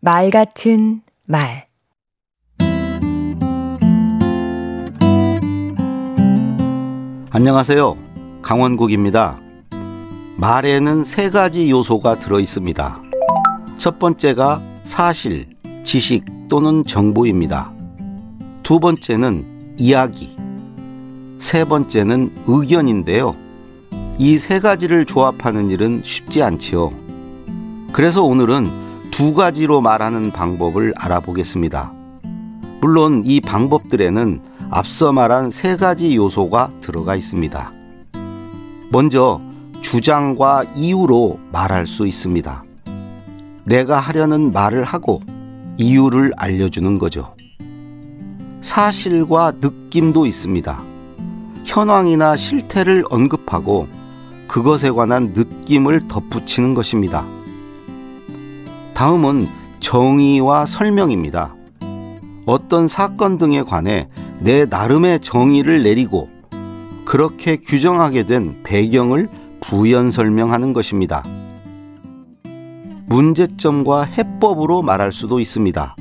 말 같은 말 안녕하세요. 강원국입니다. 말에는 세 가지 요소가 들어 있습니다. 첫 번째가 사실, 지식 또는 정보입니다. 두 번째는 이야기. 세 번째는 의견인데요. 이 세 가지를 조합하는 일은 쉽지 않지요. 그래서 오늘은 두 가지로 말하는 방법을 알아보겠습니다. 물론 이 방법들에는 앞서 말한 세 가지 요소가 들어가 있습니다. 먼저 주장과 이유로 말할 수 있습니다. 내가 하려는 말을 하고 이유를 알려주는 거죠. 사실과 느낌도 있습니다. 현황이나 실태를 언급하고 그것에 관한 느낌을 덧붙이는 것입니다. 다음은 정의와 설명입니다. 어떤 사건 등에 관해 내 나름의 정의를 내리고 그렇게 규정하게 된 배경을 부연 설명하는 것입니다. 문제점과 해법으로 말할 수도 있습니다.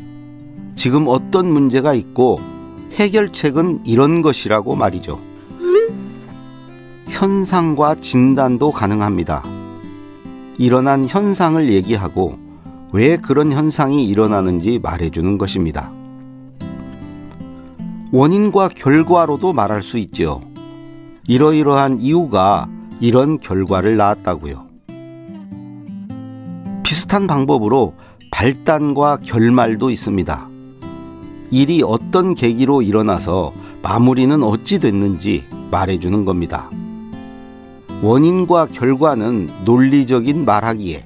지금 어떤 문제가 있고 해결책은 이런 것이라고 말이죠. 현상과 진단도 가능합니다. 일어난 현상을 얘기하고 왜 그런 현상이 일어나는지 말해주는 것입니다. 원인과 결과로도 말할 수 있죠. 이러이러한 이유가 이런 결과를 낳았다고요. 비슷한 방법으로 발단과 결말도 있습니다. 일이 어떤 계기로 일어나서 마무리는 어찌 됐는지 말해주는 겁니다. 원인과 결과는 논리적인 말하기에,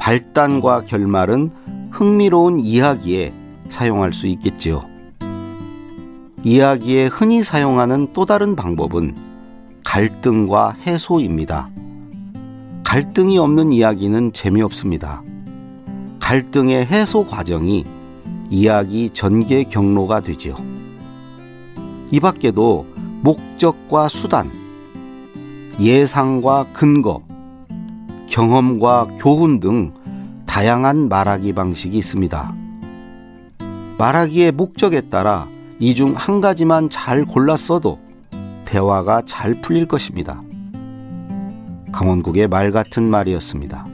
발단과 결말은 흥미로운 이야기에 사용할 수 있겠지요. 이야기에 흔히 사용하는 또 다른 방법은 갈등과 해소입니다. 갈등이 없는 이야기는 재미없습니다. 갈등의 해소 과정이 이야기 전개 경로가 되지요. 이 밖에도 목적과 수단, 예상과 근거, 경험과 교훈 등 다양한 말하기 방식이 있습니다. 말하기의 목적에 따라 이 중 한 가지만 잘 골랐어도 대화가 잘 풀릴 것입니다. 강원국의 말 같은 말이었습니다.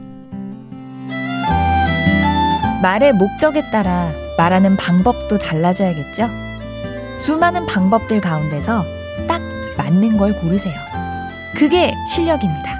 말의 목적에 따라 말하는 방법도 달라져야겠죠? 수많은 방법들 가운데서 딱 맞는 걸 고르세요. 그게 실력입니다.